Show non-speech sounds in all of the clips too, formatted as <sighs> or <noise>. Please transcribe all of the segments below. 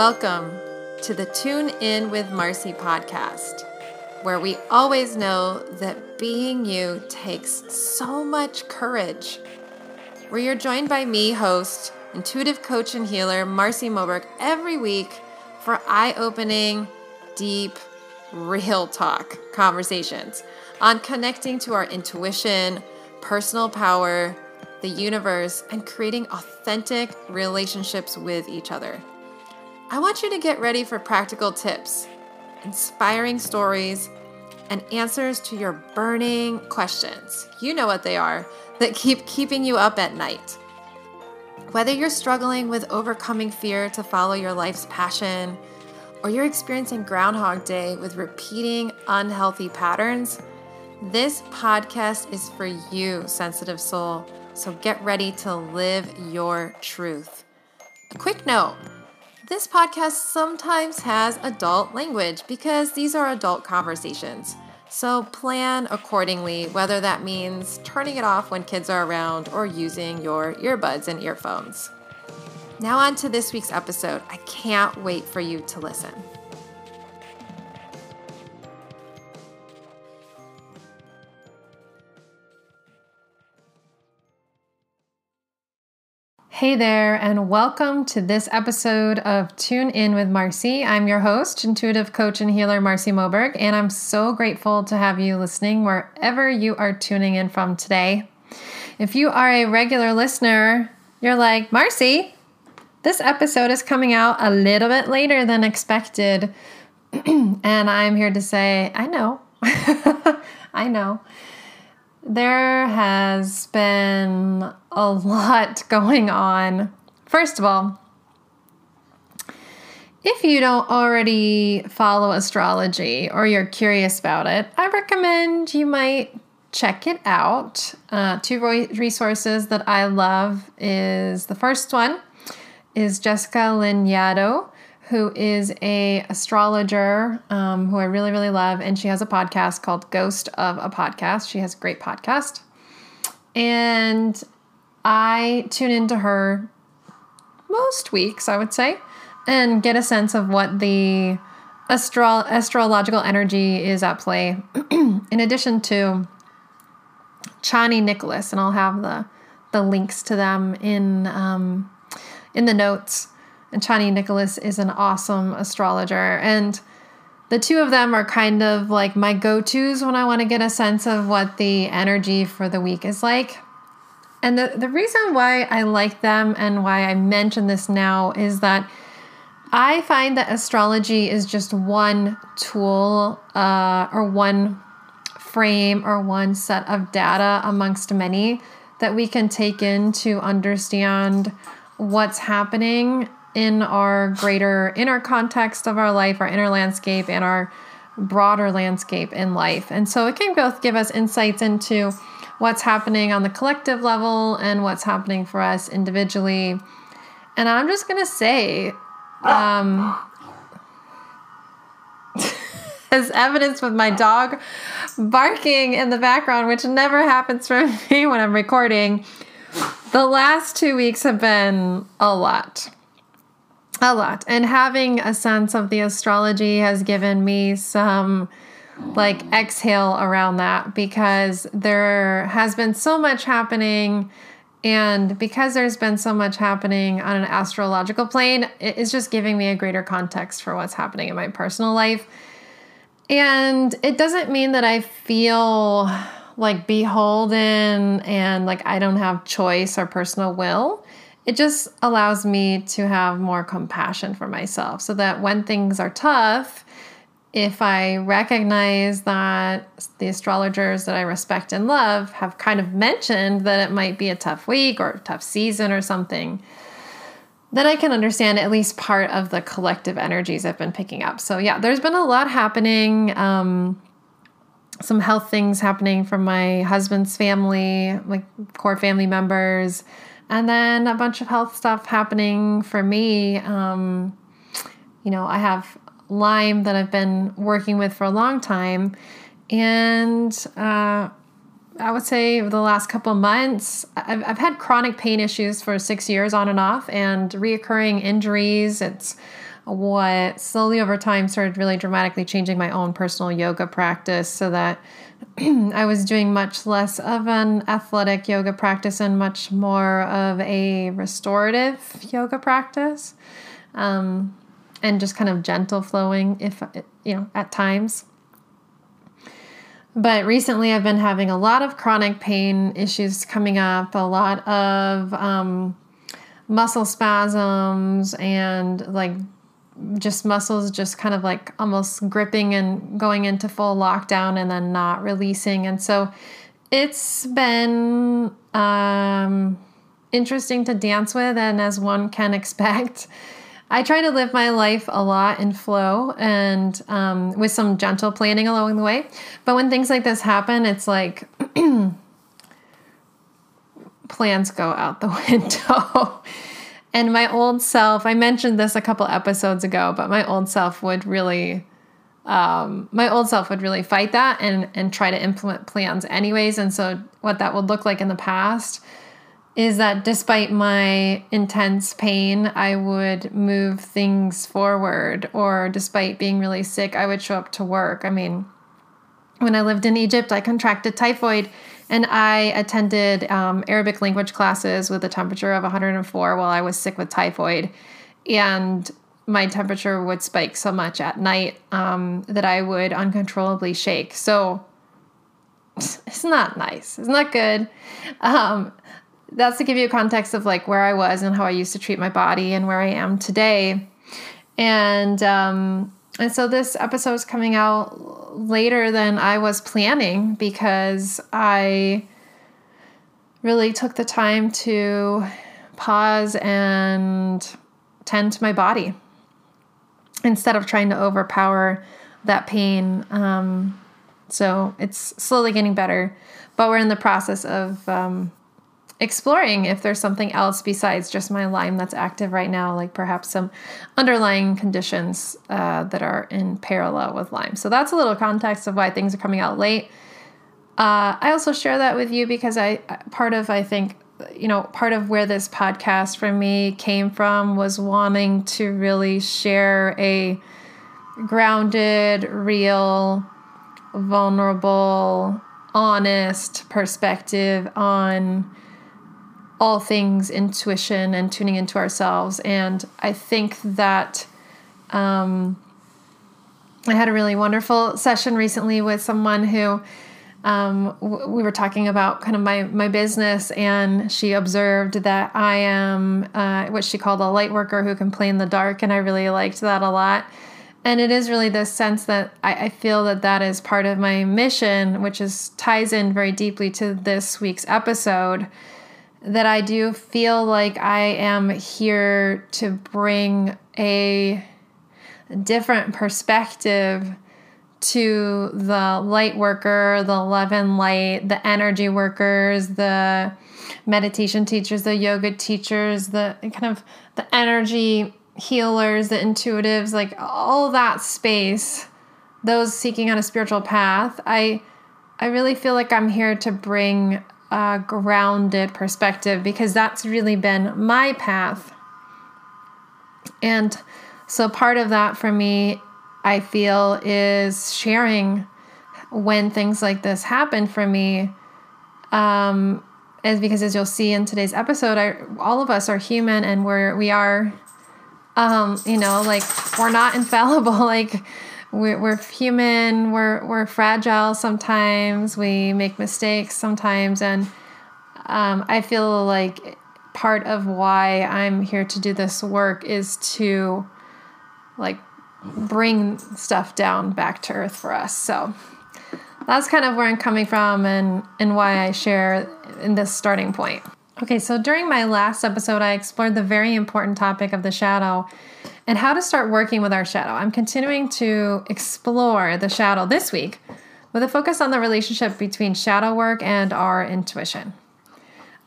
Welcome to the Tune In with Marci podcast, where we always know that being you takes so much courage. Where you're joined by me, host, intuitive coach, and healer Marci Moberg, every week for eye opening, deep, real talk conversations on connecting to our intuition, personal power, the universe, and creating authentic relationships with each other. I want you to get ready for practical tips, inspiring stories, and answers to your burning questions. You know what they are that keep keeping you up at night. Whether you're struggling with overcoming fear to follow your life's passion, or you're experiencing Groundhog Day with repeating unhealthy patterns, this podcast is for you, sensitive soul. So get ready to live your truth. A quick note this podcast sometimes has adult language because these are adult conversations. So plan accordingly, whether that means turning it off when kids are around or using your earbuds and earphones. Now, on to this week's episode. I can't wait for you to listen. Hey there, and welcome to this episode of Tune In with Marci. I'm your host, intuitive coach and healer Marci Moberg, and I'm so grateful to have you listening wherever you are tuning in from today. If you are a regular listener, you're like, Marci, this episode is coming out a little bit later than expected. <clears throat> and I'm here to say, I know. <laughs> I know there has been a lot <laughs> going on. First of all, if you don't already follow astrology or you're curious about it, I recommend you might check it out. Uh, two resources that I love is the first one is Jessica Lanyadoo who is a astrologer um, who I really really love, and she has a podcast called Ghost of a Podcast. She has a great podcast, and I tune into her most weeks, I would say, and get a sense of what the astro- astrological energy is at play. <clears throat> In addition to Chani Nicholas, and I'll have the the links to them in um, in the notes. And Chani Nicholas is an awesome astrologer. And the two of them are kind of like my go tos when I want to get a sense of what the energy for the week is like. And the, the reason why I like them and why I mention this now is that I find that astrology is just one tool uh, or one frame or one set of data amongst many that we can take in to understand what's happening in our greater inner context of our life, our inner landscape, and our broader landscape in life. And so it can both give us insights into what's happening on the collective level and what's happening for us individually. And I'm just going to say, um, <laughs> as evidence with my dog barking in the background, which never happens for <laughs> me when I'm recording, the last two weeks have been a lot. A lot. And having a sense of the astrology has given me some like exhale around that because there has been so much happening. And because there's been so much happening on an astrological plane, it's just giving me a greater context for what's happening in my personal life. And it doesn't mean that I feel like beholden and like I don't have choice or personal will it just allows me to have more compassion for myself so that when things are tough, if I recognize that the astrologers that I respect and love have kind of mentioned that it might be a tough week or tough season or something, then I can understand at least part of the collective energies I've been picking up. So, yeah, there's been a lot happening. Um, some health things happening from my husband's family, like core family members and then a bunch of health stuff happening for me. Um, you know, I have Lyme that I've been working with for a long time, and uh, I would say over the last couple months, I've, I've had chronic pain issues for six years on and off, and reoccurring injuries. It's what slowly over time started really dramatically changing my own personal yoga practice so that <clears throat> I was doing much less of an athletic yoga practice and much more of a restorative yoga practice. Um, and just kind of gentle flowing, if you know, at times. But recently, I've been having a lot of chronic pain issues coming up, a lot of um, muscle spasms, and like just muscles just kind of like almost gripping and going into full lockdown and then not releasing. And so it's been um, interesting to dance with, and as one can <laughs> expect. I try to live my life a lot in flow and um, with some gentle planning along the way. But when things like this happen, it's like <clears throat> plans go out the <laughs> window. And my old self, I mentioned this a couple episodes ago, but my old self would really. Um, my old self would really fight that and and try to implement plans anyways and so what that would look like in the past is that despite my intense pain, I would move things forward, or despite being really sick, I would show up to work. I mean, when I lived in Egypt, I contracted typhoid and I attended um, Arabic language classes with a temperature of 104 while I was sick with typhoid. And my temperature would spike so much at night um, that I would uncontrollably shake. So <laughs> it's not nice. It's not good. Um, that's to give you a context of like where I was and how I used to treat my body and where I am today. And um, and so this episode is coming out later than I was planning because I really took the time to pause and tend to my body instead of trying to overpower that pain. Um, so it's slowly getting better, but we're in the process of um, exploring if there's something else besides just my Lyme that's active right now, like perhaps some underlying conditions uh, that are in parallel with Lyme. So that's a little context of why things are coming out late. Uh, I also share that with you because I part of I think you know part of where this podcast for me came from was wanting to really share a grounded, real, vulnerable, honest perspective on all things intuition and tuning into ourselves. And I think that um, I had a really wonderful session recently with someone who um, w- we were talking about kind of my, my business, and she observed that I am uh, what she called a light worker who can play in the dark. And I really liked that a lot. And it is really this sense that I, I feel that that is part of my mission, which is ties in very deeply to this week's episode that I do feel like I am here to bring a different perspective to the light worker, the love and light, the energy workers, the meditation teachers, the yoga teachers, the kind of the energy healers, the intuitives, like all that space, those seeking on a spiritual path. I I really feel like I'm here to bring a grounded perspective because that's really been my path. And so part of that for me, I feel, is sharing when things like this happen for me. Um, is because as you'll see in today's episode, I, all of us are human and we're we are, um, you know, like we're not infallible. <laughs> like we're, we're human we're we're fragile sometimes we make mistakes sometimes and um, i feel like part of why i'm here to do this work is to like bring stuff down back to earth for us. So that's kind of where i'm coming from and and why i share in this starting point. Okay so during my last episode i explored the very important topic of the shadow and how to start working with our shadow. I'm continuing to explore the shadow this week with a focus on the relationship between shadow work and our intuition.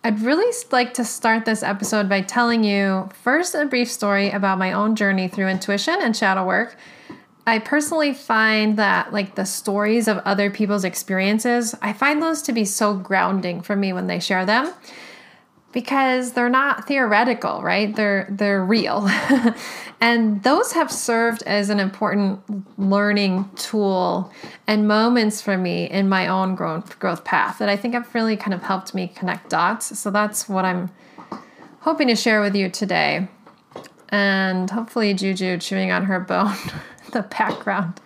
I'd really like to start this episode by telling you first a brief story about my own journey through intuition and shadow work. I personally find that, like the stories of other people's experiences, I find those to be so grounding for me when they share them because they're not theoretical, right? They're they're real. <laughs> and those have served as an important learning tool and moments for me in my own growth growth path that I think have really kind of helped me connect dots. So that's what I'm hoping to share with you today. And hopefully Juju chewing on her bone <laughs> the background.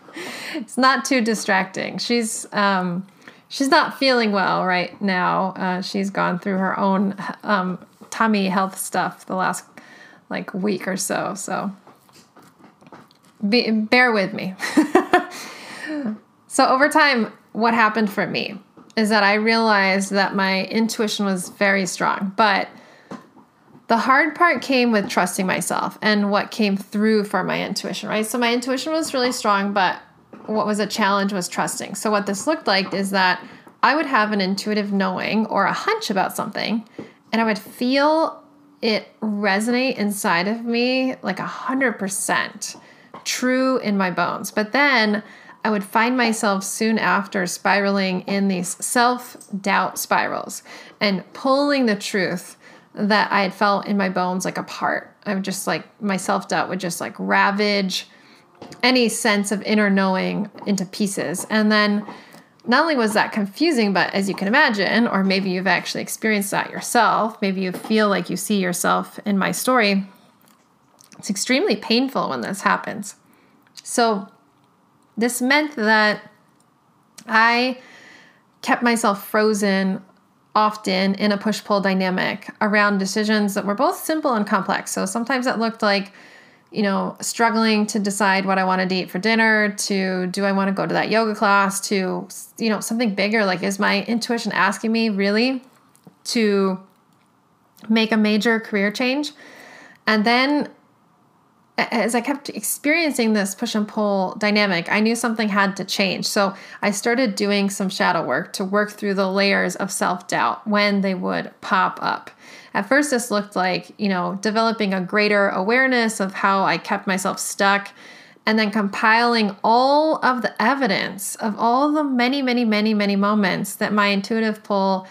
It's not too distracting. She's um she's not feeling well right now. Uh, she's gone through her own um, tummy health stuff the last like week or so. So be, bear with me. <laughs> so over time, what happened for me is that I realized that my intuition was very strong, but the hard part came with trusting myself and what came through for my intuition, right? So my intuition was really strong, but what was a challenge was trusting. So, what this looked like is that I would have an intuitive knowing or a hunch about something, and I would feel it resonate inside of me like a hundred percent true in my bones. But then I would find myself soon after spiraling in these self doubt spirals and pulling the truth that I had felt in my bones like apart. I would just like my self doubt would just like ravage any sense of inner knowing into pieces. And then not only was that confusing, but as you can imagine, or maybe you've actually experienced that yourself, maybe you feel like you see yourself in my story, it's extremely painful when this happens. So, this meant that I kept myself frozen often in a push pull dynamic around decisions that were both simple and complex. So, sometimes it looked like you know, struggling to decide what I want to eat for dinner, to do I want to go to that yoga class, to, you know, something bigger. Like, is my intuition asking me really to make a major career change? And then as I kept experiencing this push and pull dynamic, I knew something had to change. So I started doing some shadow work to work through the layers of self doubt when they would pop up. At first, this looked like, you know, developing a greater awareness of how I kept myself stuck and then compiling all of the evidence of all the many, many, many, many moments that my intuitive pull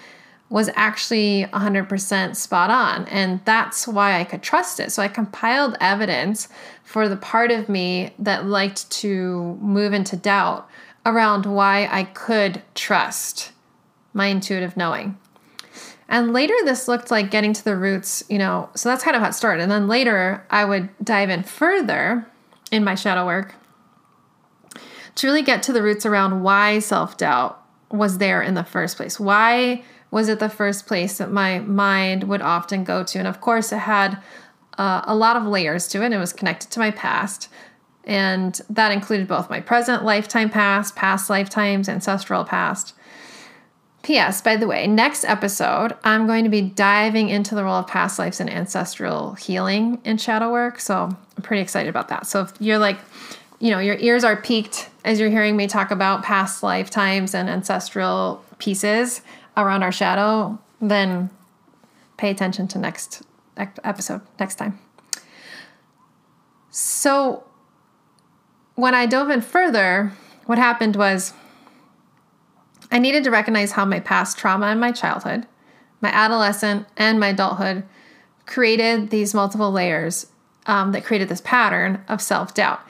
was actually 100% spot on. And that's why I could trust it. So I compiled evidence for the part of me that liked to move into doubt around why I could trust my intuitive knowing. And later, this looked like getting to the roots, you know, so that's kind of how it started. And then later, I would dive in further in my shadow work to really get to the roots around why self doubt was there in the first place. Why was it the first place that my mind would often go to? And of course, it had uh, a lot of layers to it. It was connected to my past. And that included both my present lifetime past, past lifetimes, ancestral past. P.S. By the way, next episode, I'm going to be diving into the role of past lives and ancestral healing in shadow work. So I'm pretty excited about that. So if you're like, you know, your ears are peaked as you're hearing me talk about past lifetimes and ancestral pieces around our shadow, then pay attention to next episode next time. So when I dove in further, what happened was I needed to recognize how my past trauma in my childhood, my adolescent, and my adulthood created these multiple layers um, that created this pattern of self doubt.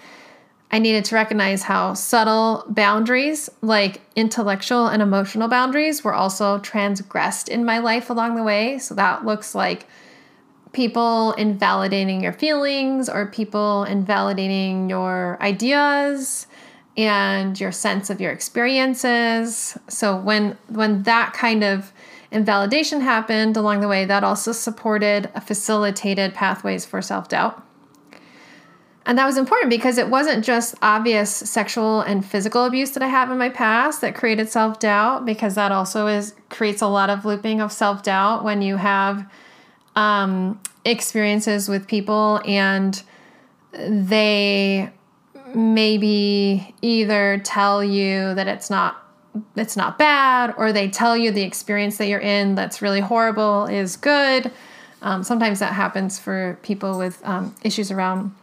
I needed to recognize how subtle boundaries, like intellectual and emotional boundaries, were also transgressed in my life along the way. So that looks like people invalidating your feelings or people invalidating your ideas and your sense of your experiences. So when when that kind of invalidation happened along the way, that also supported facilitated pathways for self-doubt. And that was important because it wasn't just obvious sexual and physical abuse that I have in my past that created self-doubt because that also is creates a lot of looping of self-doubt when you have um, experiences with people and they maybe either tell you that it's not it's not bad or they tell you the experience that you're in that's really horrible is good um, sometimes that happens for people with um, issues around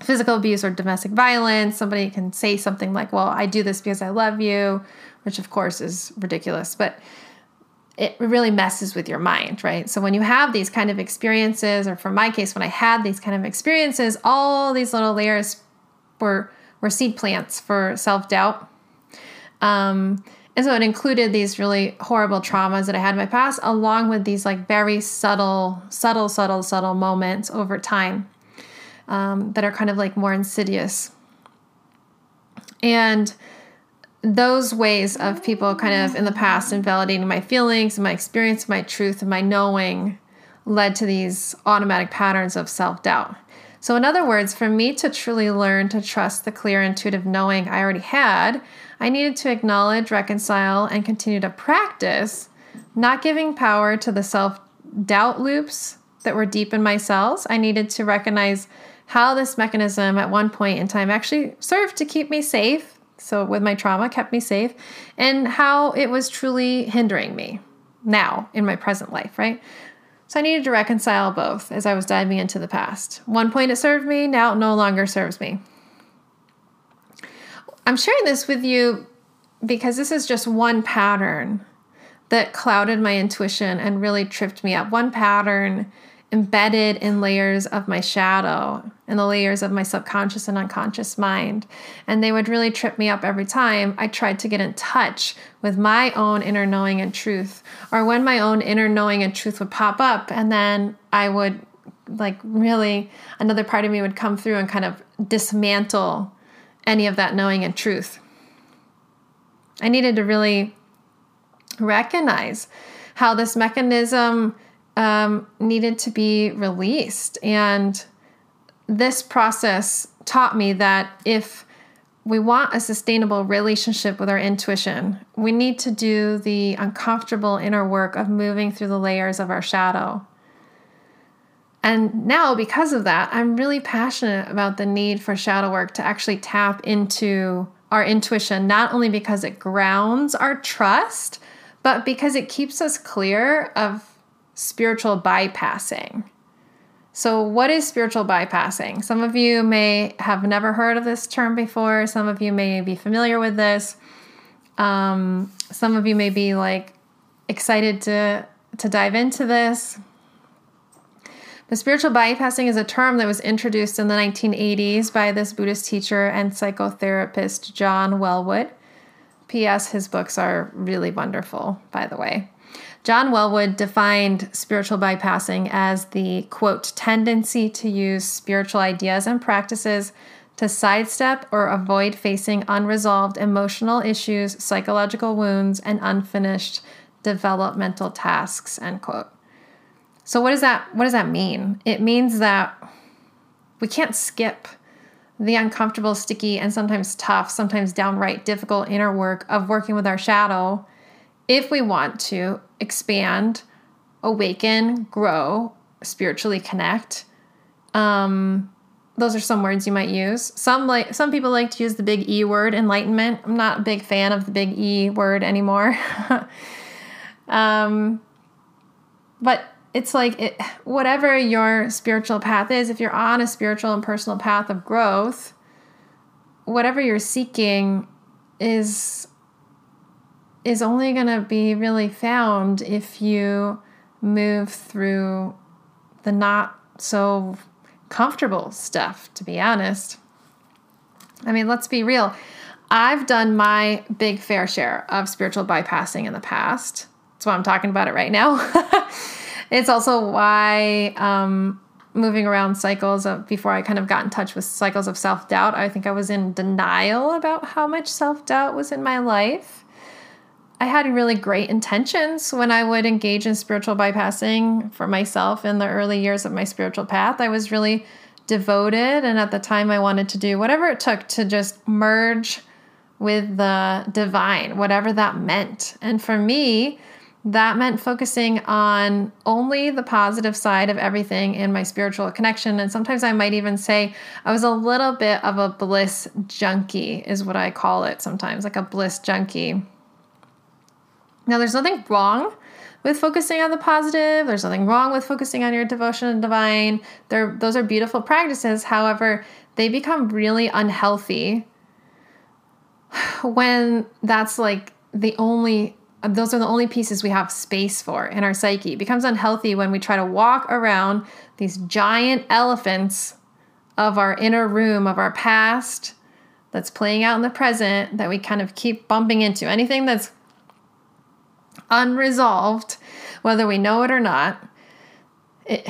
physical abuse or domestic violence somebody can say something like well i do this because i love you which of course is ridiculous but it really messes with your mind, right? So when you have these kind of experiences, or for my case, when I had these kind of experiences, all these little layers were were seed plants for self doubt. Um, and so it included these really horrible traumas that I had in my past, along with these like very subtle, subtle, subtle, subtle moments over time um, that are kind of like more insidious. And those ways of people kind of in the past invalidating my feelings and my experience, my truth, and my knowing led to these automatic patterns of self doubt. So, in other words, for me to truly learn to trust the clear, intuitive knowing I already had, I needed to acknowledge, reconcile, and continue to practice not giving power to the self doubt loops that were deep in my cells. I needed to recognize how this mechanism at one point in time actually served to keep me safe so with my trauma kept me safe and how it was truly hindering me now in my present life right so i needed to reconcile both as i was diving into the past. One point it served me now it no longer serves me. I'm sharing this with you because this is just one pattern that clouded my intuition and really tripped me up. One pattern embedded in layers of my shadow and the layers of my subconscious and unconscious mind. And they would really trip me up every time I tried to get in touch with my own inner knowing and truth, or when my own inner knowing and truth would pop up, and then I would like really another part of me would come through and kind of dismantle any of that knowing and truth. I needed to really recognize how this mechanism um, needed to be released. And this process taught me that if we want a sustainable relationship with our intuition, we need to do the uncomfortable inner work of moving through the layers of our shadow. And now, because of that, I'm really passionate about the need for shadow work to actually tap into our intuition, not only because it grounds our trust, but because it keeps us clear of spiritual bypassing. So, what is spiritual bypassing? Some of you may have never heard of this term before. Some of you may be familiar with this. Um, some of you may be like excited to to dive into this. But spiritual bypassing is a term that was introduced in the 1980s by this Buddhist teacher and psychotherapist John Welwood. P.S. His books are really wonderful, by the way. John Welwood defined spiritual bypassing as the quote, tendency to use spiritual ideas and practices to sidestep or avoid facing unresolved emotional issues, psychological wounds, and unfinished developmental tasks, end quote. So what does that what does that mean? It means that we can't skip the uncomfortable, sticky, and sometimes tough, sometimes downright difficult inner work of working with our shadow if we want to expand, awaken, grow, spiritually connect. Um, those are some words you might use. Some like some people like to use the big E word, enlightenment. I'm not a big fan of the big E word anymore. <laughs> um, but it's like it, whatever your spiritual path is, if you're on a spiritual and personal path of growth, whatever you're seeking is is only going to be really found if you move through the not so comfortable stuff, to be honest. I mean, let's be real. I've done my big fair share of spiritual bypassing in the past. That's why I'm talking about it right now. <laughs> it's also why um, moving around cycles of before I kind of got in touch with cycles of self doubt, I think I was in denial about how much self doubt was in my life. I had really great intentions when I would engage in spiritual bypassing for myself in the early years of my spiritual path. I was really devoted, and at the time, I wanted to do whatever it took to just merge with the divine, whatever that meant. And for me, that meant focusing on only the positive side of everything in my spiritual connection. And sometimes I might even say I was a little bit of a bliss junkie, is what I call it sometimes, like a bliss junkie. Now, there's nothing wrong with focusing on the positive. There's nothing wrong with focusing on your devotion and divine. They're, those are beautiful practices. However, they become really unhealthy <sighs> when that's like the only those are the only pieces we have space for in our psyche. It becomes unhealthy when we try to walk around these giant elephants of our inner room, of our past that's playing out in the present that we kind of keep bumping into. Anything that's unresolved, whether we know it or not, it,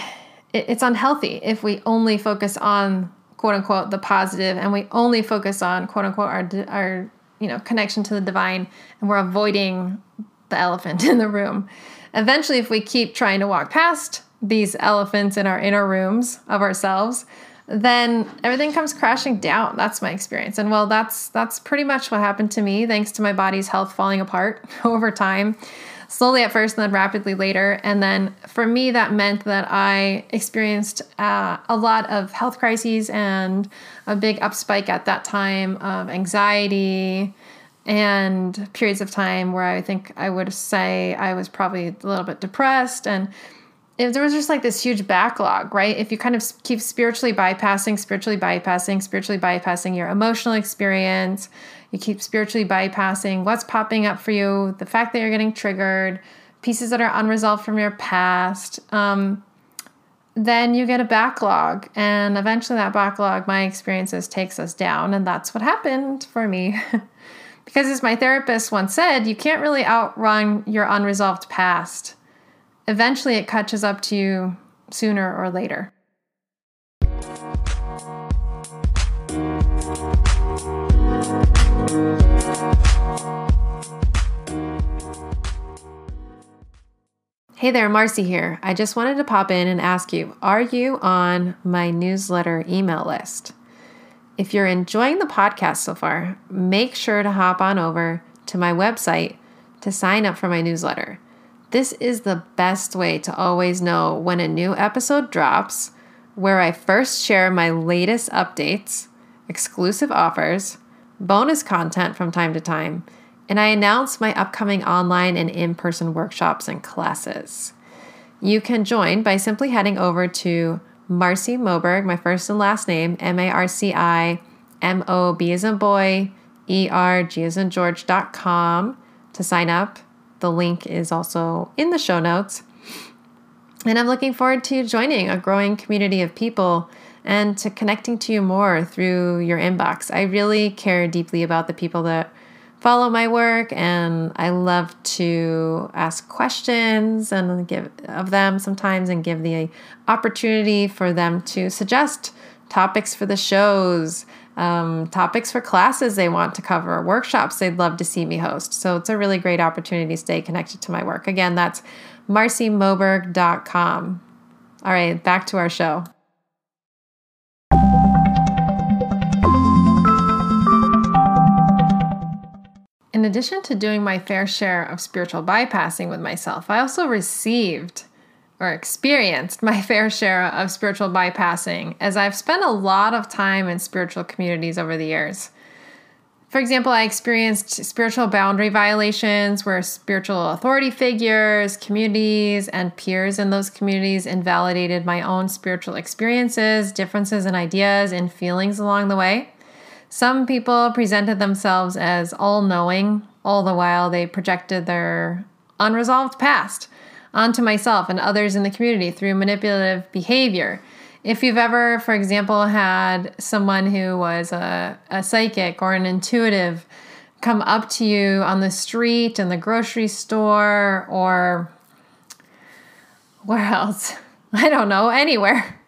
it, it's unhealthy if we only focus on quote unquote the positive and we only focus on quote unquote our, our you know connection to the divine and we're avoiding the elephant <laughs> in the room. Eventually, if we keep trying to walk past these elephants in our inner rooms of ourselves, then everything comes crashing down. That's my experience. And well, that's that's pretty much what happened to me thanks to my body's health falling apart <laughs> over time. Slowly at first and then rapidly later. And then for me, that meant that I experienced uh, a lot of health crises and a big upspike at that time of anxiety, and periods of time where I think I would say I was probably a little bit depressed and if there was just like this huge backlog, right? If you kind of keep spiritually bypassing, spiritually bypassing, spiritually bypassing your emotional experience, you keep spiritually bypassing what's popping up for you, the fact that you're getting triggered, pieces that are unresolved from your past, um, then you get a backlog. And eventually, that backlog, my experiences, takes us down. And that's what happened for me. <laughs> Because as my therapist once said, you can't really outrun your unresolved past. Eventually, it catches up to you sooner or later. Hey there, Marci here. I just wanted to pop in and ask you Are you on my newsletter email list? If you're enjoying the podcast so far, make sure to hop on over to my website to sign up for my newsletter. This is the best way to always know when a new episode drops, where I first share my latest updates, exclusive offers, bonus content from time to time, and I announce my upcoming online and in person workshops and classes. You can join by simply heading over to Marci Moberg, my first and last name, M A R C I M O B as in boy, E R G as in George.com to sign up. The link is also in the show notes. And I'm looking forward to joining a growing community of people and to connecting to you more through your inbox. I really care deeply about the people that follow my work and I love to ask questions and give of them sometimes and give the opportunity for them to suggest topics for the shows, um, topics for classes they want to cover, workshops they'd love to see me host. So it's a really great opportunity to stay connected to my work. Again, that's marcimoberg.com. All right, back to our show. In addition to doing my fair share of spiritual bypassing with myself, I also received or experienced my <laughs> fair share of spiritual bypassing as I've spent a lot of time in spiritual communities over the years. For example, I experienced spiritual boundary violations where spiritual authority figures, communities, and peers in those communities invalidated my own spiritual experiences, differences in ideas, and feelings along the way. Some people presented themselves as all knowing, all the while they projected their unresolved past onto myself and others in the community through manipulative behavior. If you've ever, for example, had someone who was a, a psychic or an intuitive come up to you on the street, in the grocery store, or where else? <laughs> I don't know, anywhere.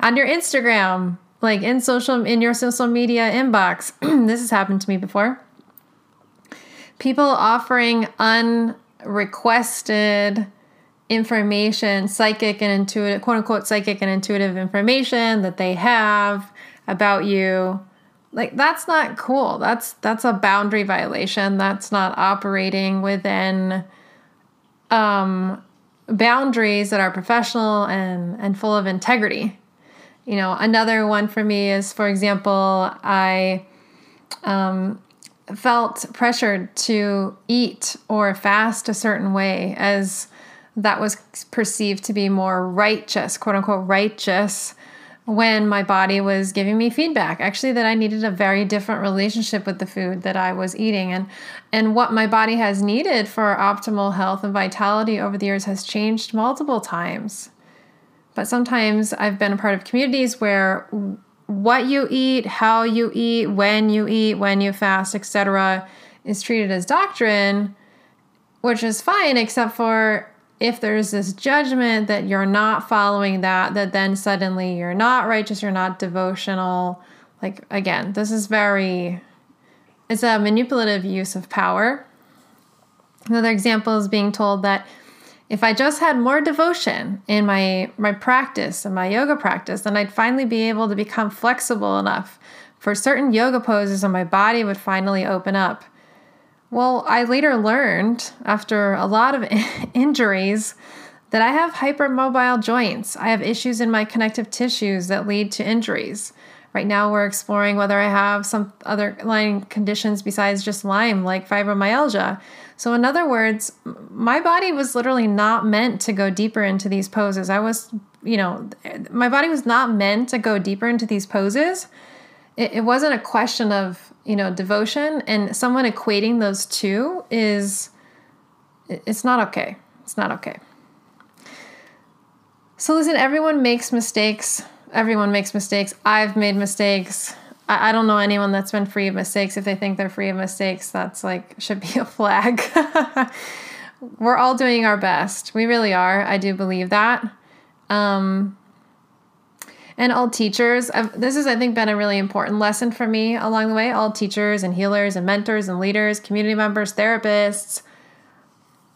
On your Instagram, like in social in your social media inbox <clears throat> this has happened to me before. People offering unrequested information psychic and intuitive quote unquote psychic and intuitive information that they have about you. Like that's not cool. That's that's a boundary violation that's not operating within um boundaries that are professional and and full of integrity you know, another one for me is, for example, I um, felt pressured to eat or fast a certain way as that was perceived to be more righteous, quote unquote, righteous when my body was giving me feedback actually that I needed a very different relationship with the food that I was eating and and what my body has needed for optimal health and vitality over the years has changed multiple times. But sometimes I've been a part of communities where what you eat, how you eat, when you eat, when you fast, etc., is treated as doctrine, which is fine, except for if there's this judgment that you're not following that, that then suddenly you're not righteous, you're not devotional. Like, again, this is very, it's a manipulative use of power. Another example is being told that if I just had more devotion in my my practice and my yoga practice, then I'd finally be able to become flexible enough for certain yoga poses and my body would finally open up. Well, I later learned after a lot of <laughs> injuries that I have hypermobile joints. I have issues in my connective tissues that lead to injuries. Right now, we're exploring whether I have some other line conditions besides just Lyme, like fibromyalgia. So, in other words, my body was literally not meant to go deeper into these poses. I was, you know, my body was not meant to go deeper into these poses. It, it wasn't a question of, you know, devotion. And someone equating those two is, it's not okay. It's not okay. So, listen, everyone makes mistakes everyone makes mistakes. I've made mistakes. I, I, don't know anyone that's been free of mistakes. If they think they're free of mistakes, that's like should be <laughs> a flag. <laughs> We're all doing our best. We really are. I do believe that. Um, and all teachers, I've, this has, I think, been a really important lesson for me along the way. All teachers and healers and mentors and leaders, community members, therapists,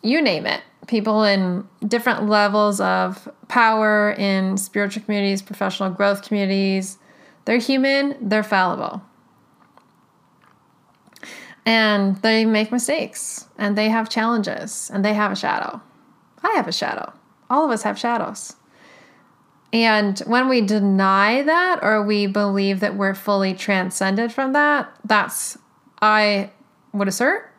you name it people in different levels of power in spiritual communities, professional growth communities. They're human, they're fallible. And they make mistakes and they have challenges and they have a shadow. I have a shadow. All of us have shadows. And when we deny that or we believe that we're fully transcended from that, that's, I would assert,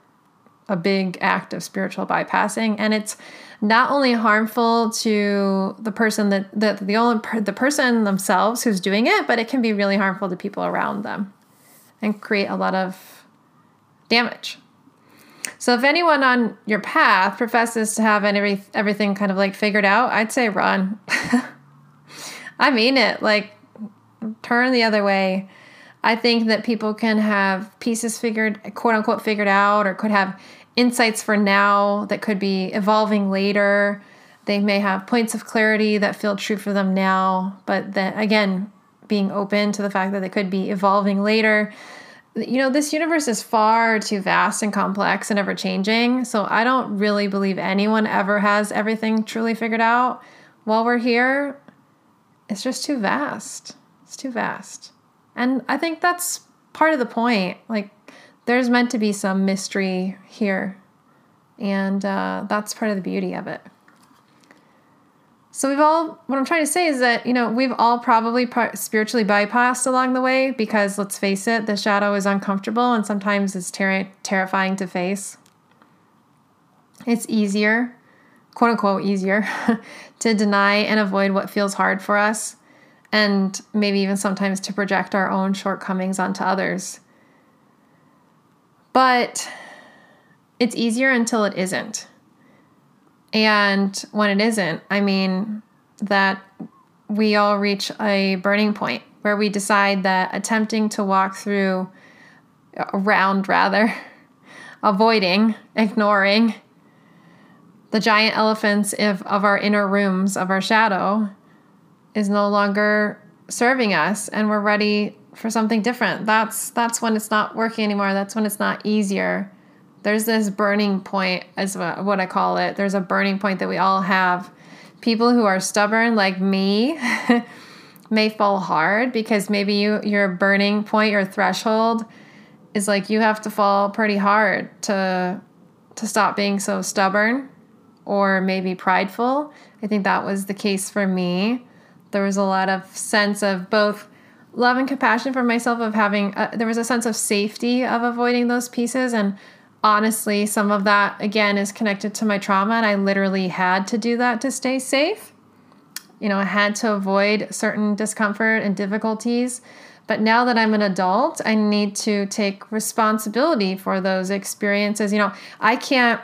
a big act of spiritual bypassing and it's not only harmful to the person that, the only the person themselves who's doing it but it can be really harmful to people around them and create a lot of damage. So if anyone on your path professes to have every, everything kind of like figured out i'd say run. <laughs> I mean it like turn the other way. I think that people can have pieces figured, quote unquote, figured out, or could have insights for now that could be evolving later. They may have points of clarity that feel true for them now, but then again, being open to the fact that they could be evolving later. You know, this universe is far too vast and complex and ever changing. So I don't really believe anyone ever has everything truly figured out while we're here. It's just too vast. It's too vast. And I think that's part of the point. Like, there's meant to be some mystery here. And uh, that's part of the beauty of it. So we've all, what I'm trying to say is that, you know, we've all probably spiritually bypassed along the way because let's face it, the shadow is uncomfortable and sometimes it's ter- terrifying to face. It's easier, quote unquote, easier <laughs> to deny and avoid what feels hard for us and maybe even sometimes to project our own shortcomings onto others. But it's easier until it isn't. And when it isn't, I mean that we all reach a burning point where we decide that attempting to walk through, around rather, <laughs> avoiding, ignoring the giant elephants of, of our inner rooms, of our shadow, is no longer serving us and we're ready for something different. That's that's when it's not working anymore. That's when it's not easier. There's this burning point as what I call it. There's a burning point that we all have. People who are stubborn like me <laughs> may fall hard because maybe you your burning point, your threshold is like you have to fall pretty hard to to stop being so stubborn or maybe prideful. I think that was the case for me. There was a lot of sense of both love and compassion for myself of having a, uh, there was a sense of safety of avoiding those pieces and honestly some of that again is connected to my trauma and i literally had to do that to stay safe you know, I had to avoid certain discomfort and difficulties. But now that I'm an adult, I need to take responsibility for those experiences. You know, I can't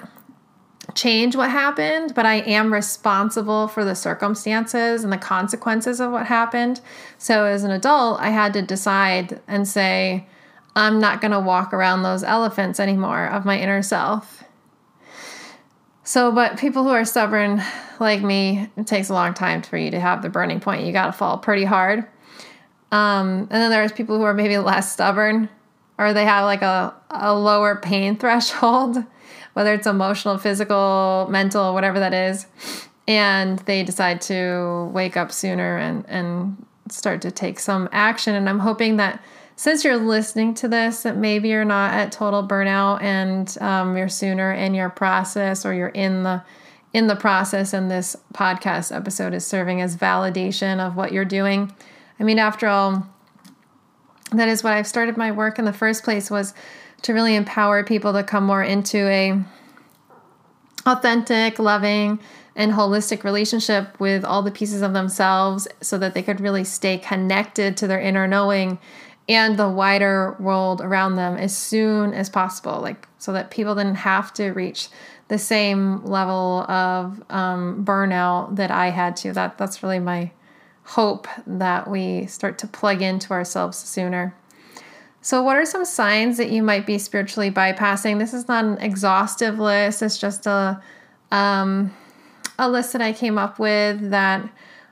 change what happened, but I am responsible for the circumstances and the consequences of what happened. So as an adult, I had to decide and say, I'm not going to walk around those elephants anymore of my inner self. So, but people who are stubborn like me, it takes a long time for you to have the burning point. You got to fall pretty hard. Um, and then there's people who are maybe less stubborn or they have like a, a lower pain <laughs> threshold, whether it's emotional, physical, mental, whatever that is. And they decide to wake up sooner and, and start to take some action. And I'm hoping that since you're listening to this, that maybe you're not at total burnout and um, you're sooner in your process or you're in the in the process and this podcast episode is serving as validation of what you're doing. I mean, after all, that is what I've started my work in the first place was to really empower people to come more into a authentic, loving, and holistic relationship with all the pieces of themselves so that they could really stay connected to their inner knowing and the wider world around them as soon as possible, like so that people didn't have to reach the same level of um, burnout that I had to. That that's really my hope that we start to plug into ourselves sooner. So, what are some signs that you might be spiritually bypassing? This is not an exhaustive list. It's just a um, a list that I came up with that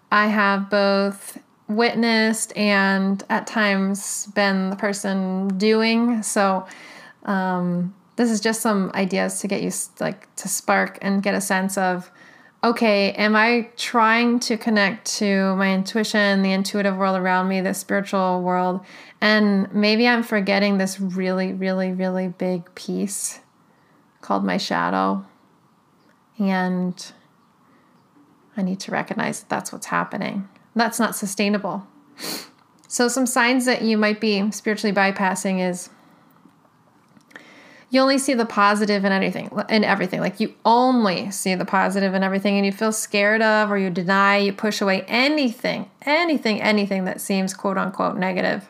I have both witnessed and at times been the person doing. So, um, this is just some ideas to get you like to spark and get a sense of okay, am I trying to connect to my intuition, the intuitive world around me, the spiritual world? And maybe I'm forgetting this really, really, really big piece called my shadow. And I need to recognize that that's what's happening. That's not sustainable. So, some signs that you might be spiritually bypassing is you only see the positive in anything in everything. Like you only see the positive in everything and you feel scared of or you deny, you push away anything, anything, anything that seems quote unquote negative.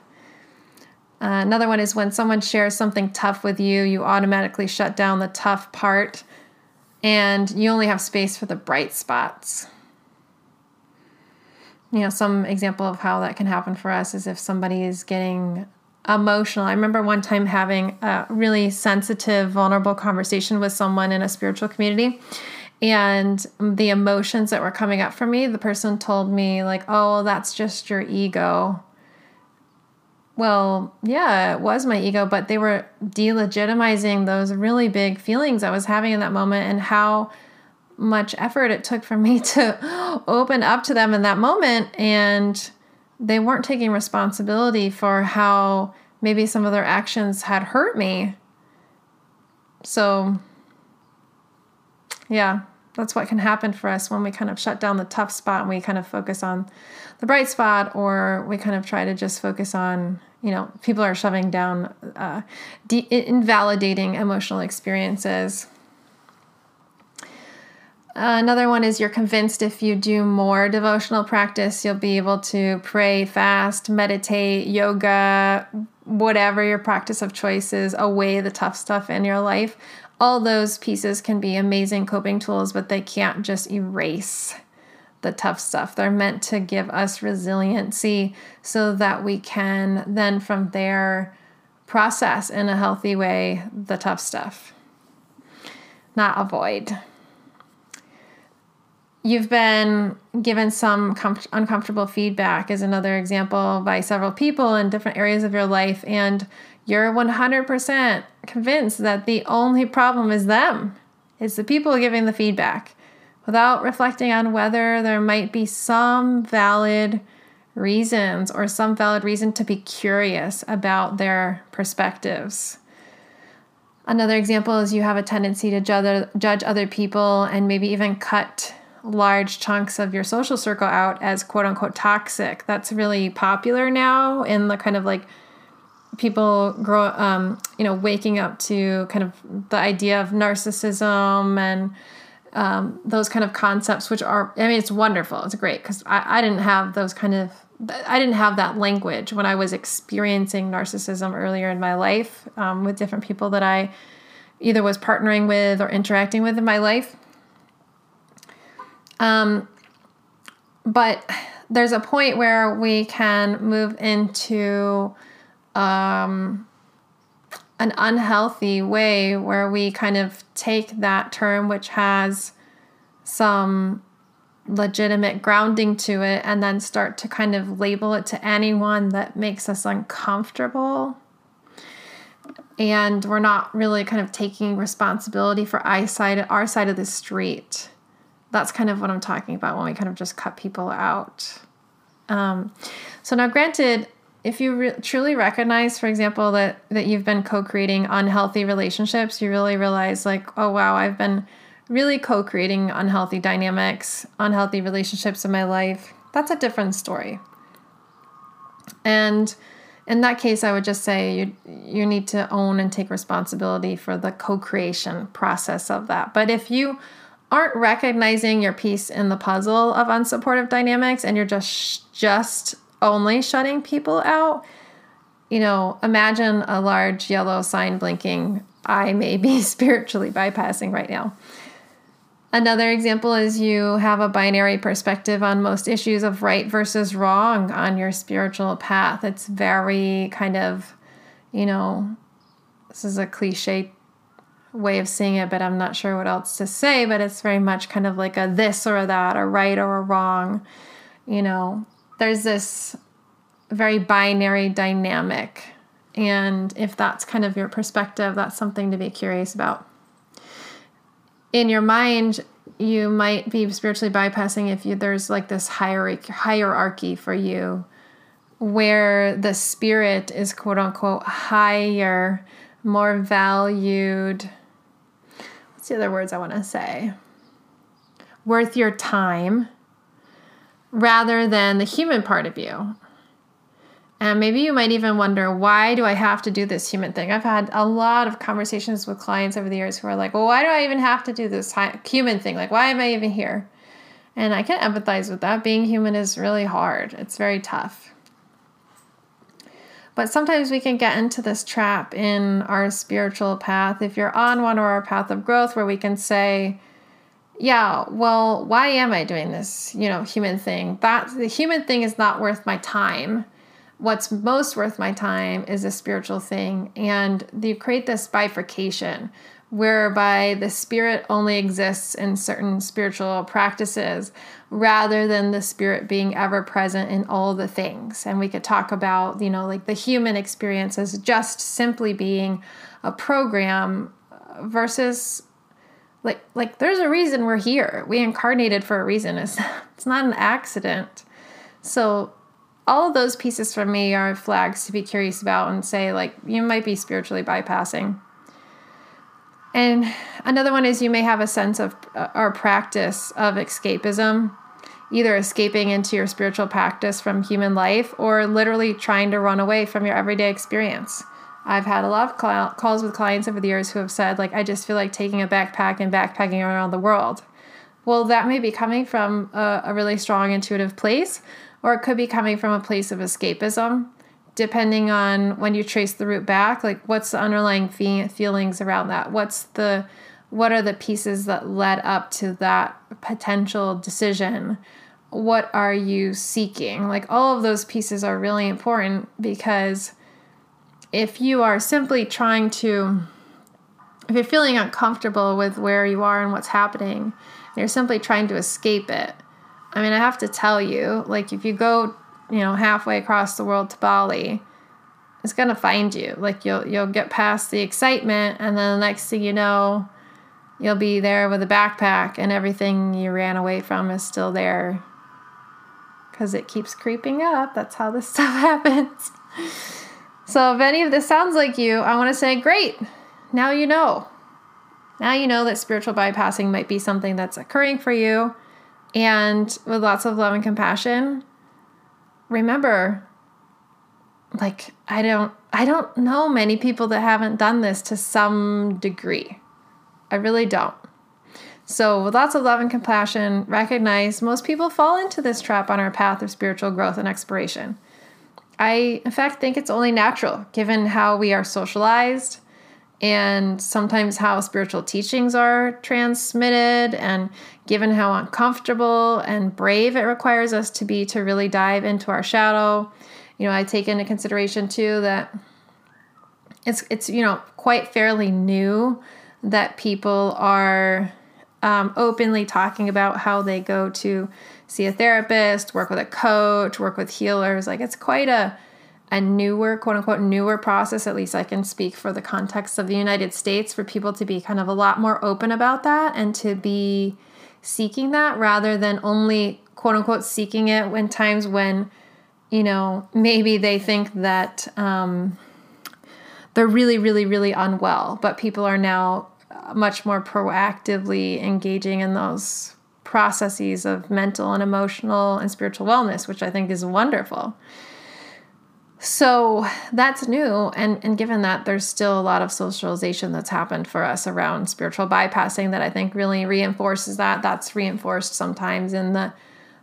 Uh, another one is when someone shares something tough with you, you automatically shut down the tough part and you only have space for the bright spots you know, some example of how that can happen for us is if somebody is getting emotional. I remember one time having a really sensitive, vulnerable conversation with someone in a spiritual community. And the emotions that were coming up for me, the person told me, like, oh, that's just your ego. Well, yeah, it was my ego, but they were delegitimizing those really big feelings I was having in that moment and how much effort it took for me <laughs> to open up to them in that moment and they weren't taking responsibility for how maybe some of their actions had hurt me. So yeah, that's what can happen for us when we kind of shut down the tough spot and we kind of focus on the bright spot or we kind of try to just focus on you know people are shoving down uh, de- invalidating emotional experiences Uh, another one is you're convinced if you do more devotional practice, you'll be able to pray, fast, meditate, yoga, whatever your practice of choice is, away the tough stuff in your life. All those pieces can be amazing coping tools, but they can't just erase the tough stuff. They're meant to give us resiliency so that we can then from there process in a healthy way the tough stuff, not avoid you've been given some com- uncomfortable feedback is another example by several people in different areas of your life and you're 100% convinced that the only problem is them. It's the people giving the feedback. Without reflecting on whether there might be some valid reasons or some valid reason to be curious about their perspectives. Another example is you have a tendency to judge, judge other people and maybe even cut large chunks of your social circle out as quote unquote toxic. That's really popular now in the kind of like people grow um, you know waking up to kind of the idea of narcissism and um, those kind of concepts, which are, I mean, it's wonderful. It's great because I, I didn't have those kind of, I didn't have that language when I was experiencing narcissism earlier in my life um, with different people that I either was partnering with or interacting with in my life. Um, but there's a point where we can move into um, an unhealthy way where we kind of take that term, which has some legitimate grounding to it, and then start to kind of label it to anyone that makes us uncomfortable. And we're not really kind of taking responsibility for our side, our side of the street that's kind of what I'm talking about when we kind of just cut people out. Um, so now, granted, if you re- truly recognize, for example, that that you've been co-creating unhealthy relationships, you really realize like, oh wow, I've been really co-creating unhealthy dynamics, unhealthy relationships in my life. That's a different story. And in that case, I would just say you you need to own and take responsibility for the co-creation process of that. But if you aren't recognizing your piece in the puzzle of unsupportive dynamics and you're just just only shutting people out you know imagine a large yellow sign blinking i may be <laughs> spiritually bypassing right now. Another example is you have a binary perspective on most issues of right versus wrong on your spiritual path. It's very kind of you know this is a cliche way of seeing it, but I'm not sure what else to say. But it's very much kind of like a this or a that, a right or a wrong. You know, there's this very binary dynamic. And if that's kind of your perspective, that's something to be curious about. In your mind, you might be spiritually bypassing if you, there's like this hierarchy, hierarchy for you where the spirit is quote unquote higher, more valued, what's the other words I want to say? Worth your time rather than the human part of you. And maybe you might even wonder, why do I have to do this human thing? I've had a lot of conversations with clients over the years who are like, well, why do I even have to do this human thing? Like, why am I even here? And I can empathize with that. Being human is really hard, it's very tough. But sometimes we can get into this trap in our spiritual path. If you're on one or our path of growth, where we can say, yeah, well, why am I doing this, you know, human thing? That the human thing is not worth my time. What's most worth my time is a spiritual thing. And you create this bifurcation whereby the spirit only exists in certain spiritual practices rather than the spirit being ever present in all the things. And we could talk about, you know, like the human experience as just simply being a program versus like like there's a reason we're here. We incarnated for a reason. It's <laughs> it's not an accident. So all of those pieces for me are flags to be curious about and say like you might be spiritually bypassing and another one is you may have a sense of uh, or practice of escapism, either escaping into your spiritual practice from human life or literally trying to run away from your everyday experience. I've had a lot of cl- calls with clients over the years who have said, like, I just feel like taking a backpack and backpacking around the world. Well, that may be coming from a, a really strong intuitive place, or it could be coming from a place of escapism depending on when you trace the root back like what's the underlying fe- feelings around that? What's the what are the pieces that led up to that potential decision? What are you seeking? Like all of those pieces are really important because if you are simply trying to if you're feeling uncomfortable with where you are and what's happening and you're simply trying to escape it. I mean i have to tell you like if you go you know, halfway across the world to Bali, it's gonna find you. Like you'll you'll get past the excitement, and then the next thing you know, you'll be there with a backpack, and everything you ran away from is still there. Because it keeps creeping up. That's how this <laughs> stuff happens. So if any of this sounds like you, I want to say, great. Now you know. Now you know that spiritual bypassing might be something that's occurring for you. And with lots of love and compassion, remember like I don't I don't know many people that haven't done this to some degree. I really don't. So, with lots of love and compassion, recognize most people fall into this trap on our path of spiritual growth and exploration. I, in fact, think it's only natural given how we are socialized and sometimes how spiritual teachings are transmitted, and given how uncomfortable and brave it requires us to be to really dive into our shadow. You know, I take into consideration too that it's it's you know quite fairly new that people are um, openly talking about how they go to see a therapist, work with a coach, work with healers. Like it's quite a a newer, quote unquote, newer process. At least I can speak for the context of the United States for people to be kind of a lot more open about that and to be seeking that rather than only, quote unquote, seeking it when times when, you know, maybe they think that um, they're really, really, really unwell, but people are now much more proactively engaging in those processes of mental and emotional and spiritual wellness, which I think is wonderful. So that's new. And, and given that there's still a lot of socialization that's happened for us around spiritual bypassing that I think really reinforces that. That's reinforced sometimes in the,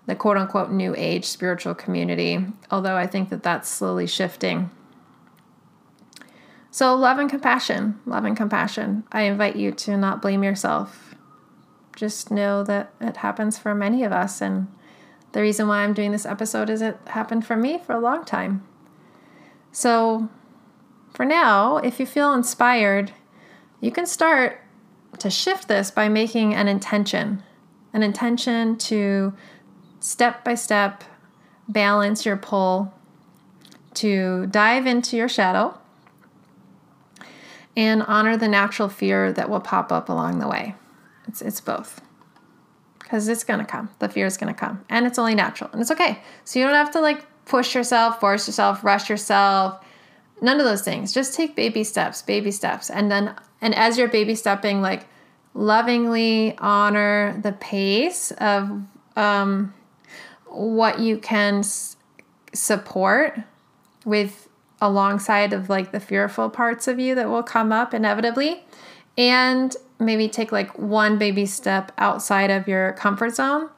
the quote unquote new age spiritual community, although I think that that's slowly shifting. So, love and compassion, love and compassion. I invite you to not blame yourself. Just know that it happens for many of us. And the reason why I'm doing this episode is it happened for me for a long time. So, for now, if you feel inspired, you can start to shift this by making an intention an intention to step by step balance your pull, to dive into your shadow, and honor the natural fear that will pop up along the way. It's, it's both. Because it's going to come. The fear is going to come. And it's only natural. And it's okay. So you don't have to like push yourself, force yourself, rush yourself. None of those things. Just take baby steps, baby steps. And then, and as you're baby stepping, like lovingly honor the pace of um, what you can s- support with alongside of like the fearful parts of you that will come up inevitably. And maybe take like one baby step outside of your comfort zone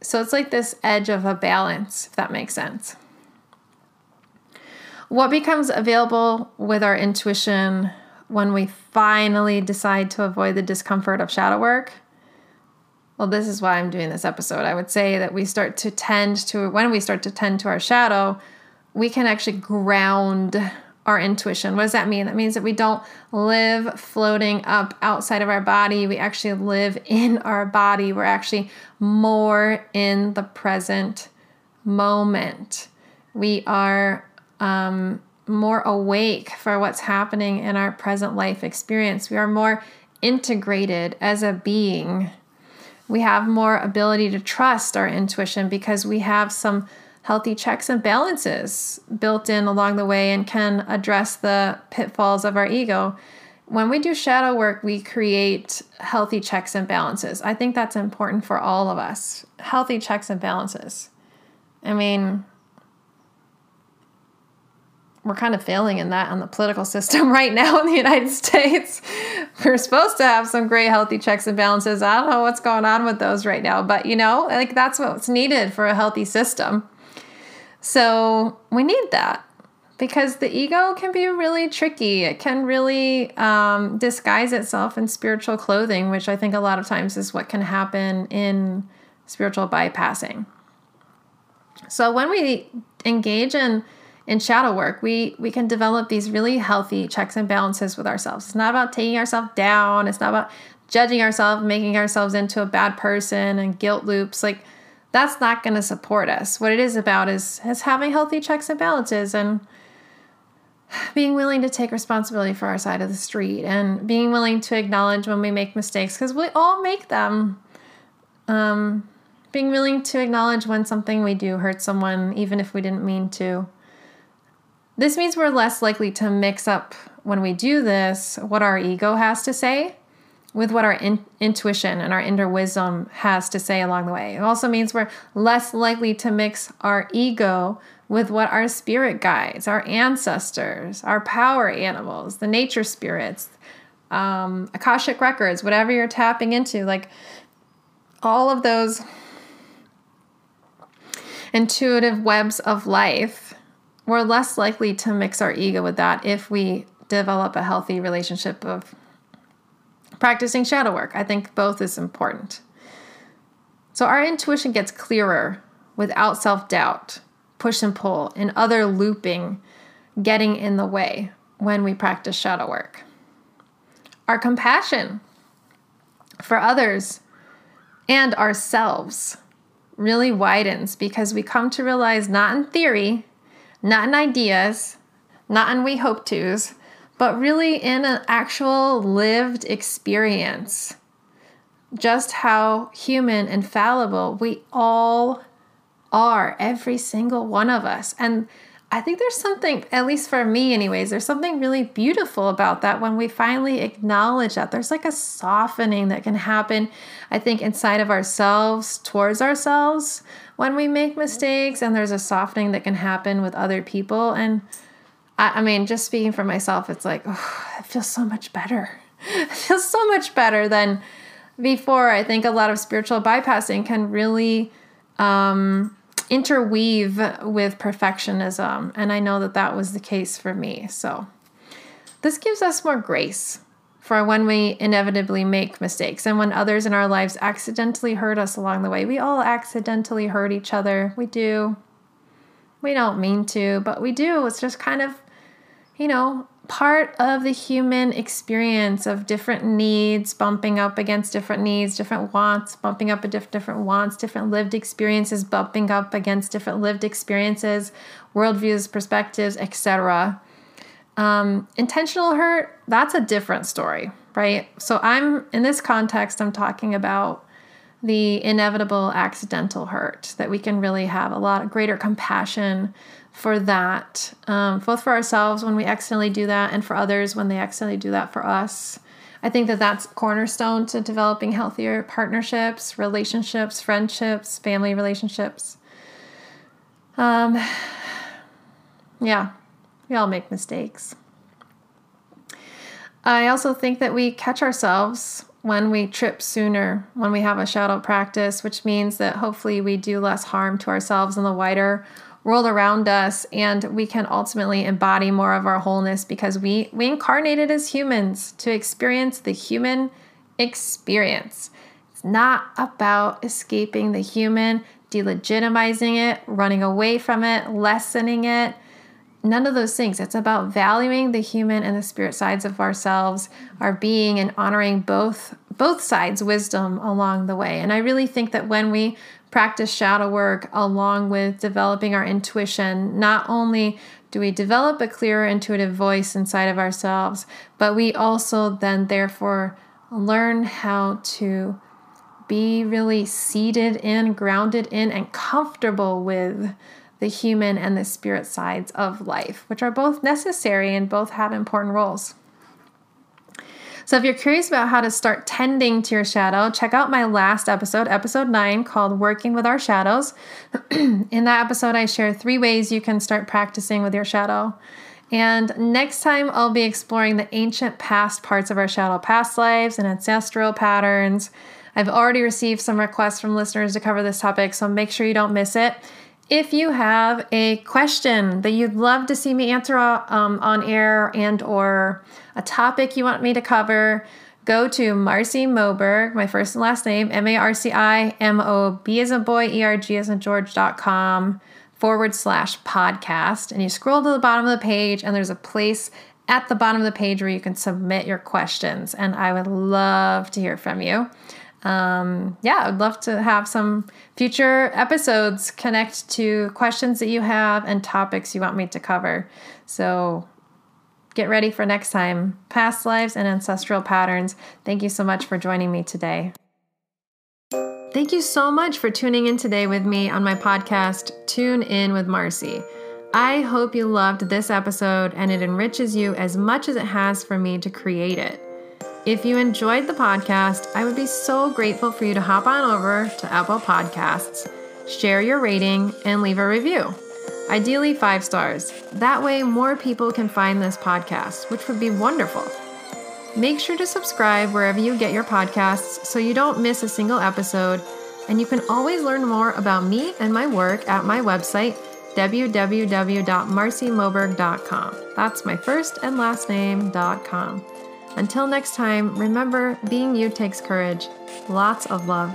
so it's like this edge of a balance, if that makes sense. What becomes available with our intuition when we finally decide to avoid the discomfort of shadow work? Well, this is why I'm doing this episode. I would say that we start to tend to, when we start to tend to our shadow, we can actually ground our intuition. What does that mean? That means that we don't live floating up outside of our body. We actually live in our body. We're actually more in the present moment. We are um, more awake for what's happening in our present life experience. We are more integrated as a being. We have more ability to trust our intuition because we have some healthy checks and balances built in along the way and can address the pitfalls of our ego. When we do shadow work, we create healthy checks and balances. I think that's important for all of us. Healthy checks and balances. I mean, we're kind of failing in that on the political <laughs> system right now in the United States. <laughs> We're supposed to have some great healthy checks and balances. I don't know what's going on with those right now, but you know, like that's what's needed for a healthy system. So we need that because the ego can be really tricky. It can really um, disguise itself in spiritual clothing, which I think a lot of times is what can happen in spiritual bypassing. So when we engage in in shadow work, we we can develop these really healthy checks and balances with ourselves. It's not about taking ourselves down. It's not about judging ourselves, making ourselves into a bad person and guilt loops. Like that's not going to support us. What it is about is, is having healthy checks and balances and being willing to take responsibility for our side of the street and being willing to acknowledge when we make mistakes because we all make them. Um, being willing to acknowledge when something we do hurts someone, even if we didn't mean to. This means we're less likely to mix up when we do this what our ego has to say with what our in- intuition and our inner wisdom has to say along the way. It also means we're less likely to mix our ego with what our spirit guides, our ancestors, our power animals, the nature spirits, um, Akashic records, whatever you're tapping into, like all of those intuitive webs of life, we're less likely to mix our ego with that if we develop a healthy relationship of practicing shadow work. I think both is important. So our intuition gets clearer without self doubt, push and pull, and other looping getting in the way when we practice shadow work. Our compassion for others and ourselves really widens because we come to realize not in theory, not in ideas, not in we hope to's, but really in an actual lived experience. Just how human and fallible we all are, every single one of us. And I think there's something, at least for me, anyways, there's something really beautiful about that when we finally acknowledge that. There's like a softening that can happen, I think, inside of ourselves, towards ourselves when we make mistakes. And there's a softening that can happen with other people. And I, I mean, just speaking for myself, it's like, oh, it feels so much better. <laughs> It feels so much better than before. I think a lot of spiritual bypassing can really. Um, interweave with perfectionism. And I know that that was the case for me. So this gives us more grace for when we inevitably make mistakes and when others in our lives accidentally hurt us along the way. We all accidentally hurt each other. We do. We don't mean to, but we do. It's just kind of, you know, part of the human experience of different needs bumping up against different needs, different wants bumping up against different wants, different lived experiences bumping up against different lived experiences, worldviews, perspectives, etc. Um, intentional hurt, that's a different story, right? So I'm in this context, I'm talking about the inevitable accidental hurt that we can really have a lot of greater compassion for that, um, both for ourselves when we accidentally do that and for others when they accidentally do that for us. I think that that's cornerstone to developing healthier partnerships, relationships, friendships, family relationships. Um, yeah, we all make mistakes. I also think that we catch ourselves when we trip sooner, when we have a shadow practice, which means that hopefully we do less harm to ourselves and the wider world around us and we can ultimately embody more of our wholeness because we we incarnated as humans to experience the human experience. It's not about escaping the human, delegitimizing it, running away from it, lessening it. None of those things. It's about valuing the human and the spirit sides of ourselves, our being, and honoring both both sides' wisdom along the way. And I really think that when we practice shadow work along with developing our intuition, not only do we develop a clearer intuitive voice inside of ourselves, but we also then therefore learn how to be really seated in, grounded in, and comfortable with the human and the spirit sides of life, which are both necessary and both have important roles. So, if you're curious about how to start tending to your shadow, check out my last episode, episode nine, called Working with Our Shadows. <clears throat> In that episode, I share three ways you can start practicing with your shadow. And next time, I'll be exploring the ancient past parts of our shadow past lives and ancestral patterns. I've already received some requests from listeners to cover this topic, so make sure you don't miss it. If you have a question that you'd love to see me answer um, on air and or a topic you want me to cover, go to Marci Moberg, my first and last name, M A R C I M O B as a boy, E R G as in George.com forward slash podcast. And you scroll to the bottom of the page, and there's a place at the bottom of the page where you can submit your questions. And I would love to hear from you um, yeah, I'd love to have some future episodes connect to questions that you have and topics you want me to cover. So get ready for next time. Past lives and ancestral patterns. Thank you so much for joining me today. Thank you so much for tuning in today with me on my podcast, Tune In with Marci. I hope you loved this episode and it enriches you as much as it has for me to create it. If you enjoyed the podcast, I would be so grateful for you to hop on over to Apple Podcasts, share your rating, and leave a review. Ideally, five stars. That way, more people can find this podcast, which would be wonderful. Make sure to subscribe wherever you get your podcasts so you don't miss a single episode. And you can always learn more about me and my work at my website, www.marcimoberg.com. That's my first and last name.com. Until next time, remember being you takes courage. Lots of love.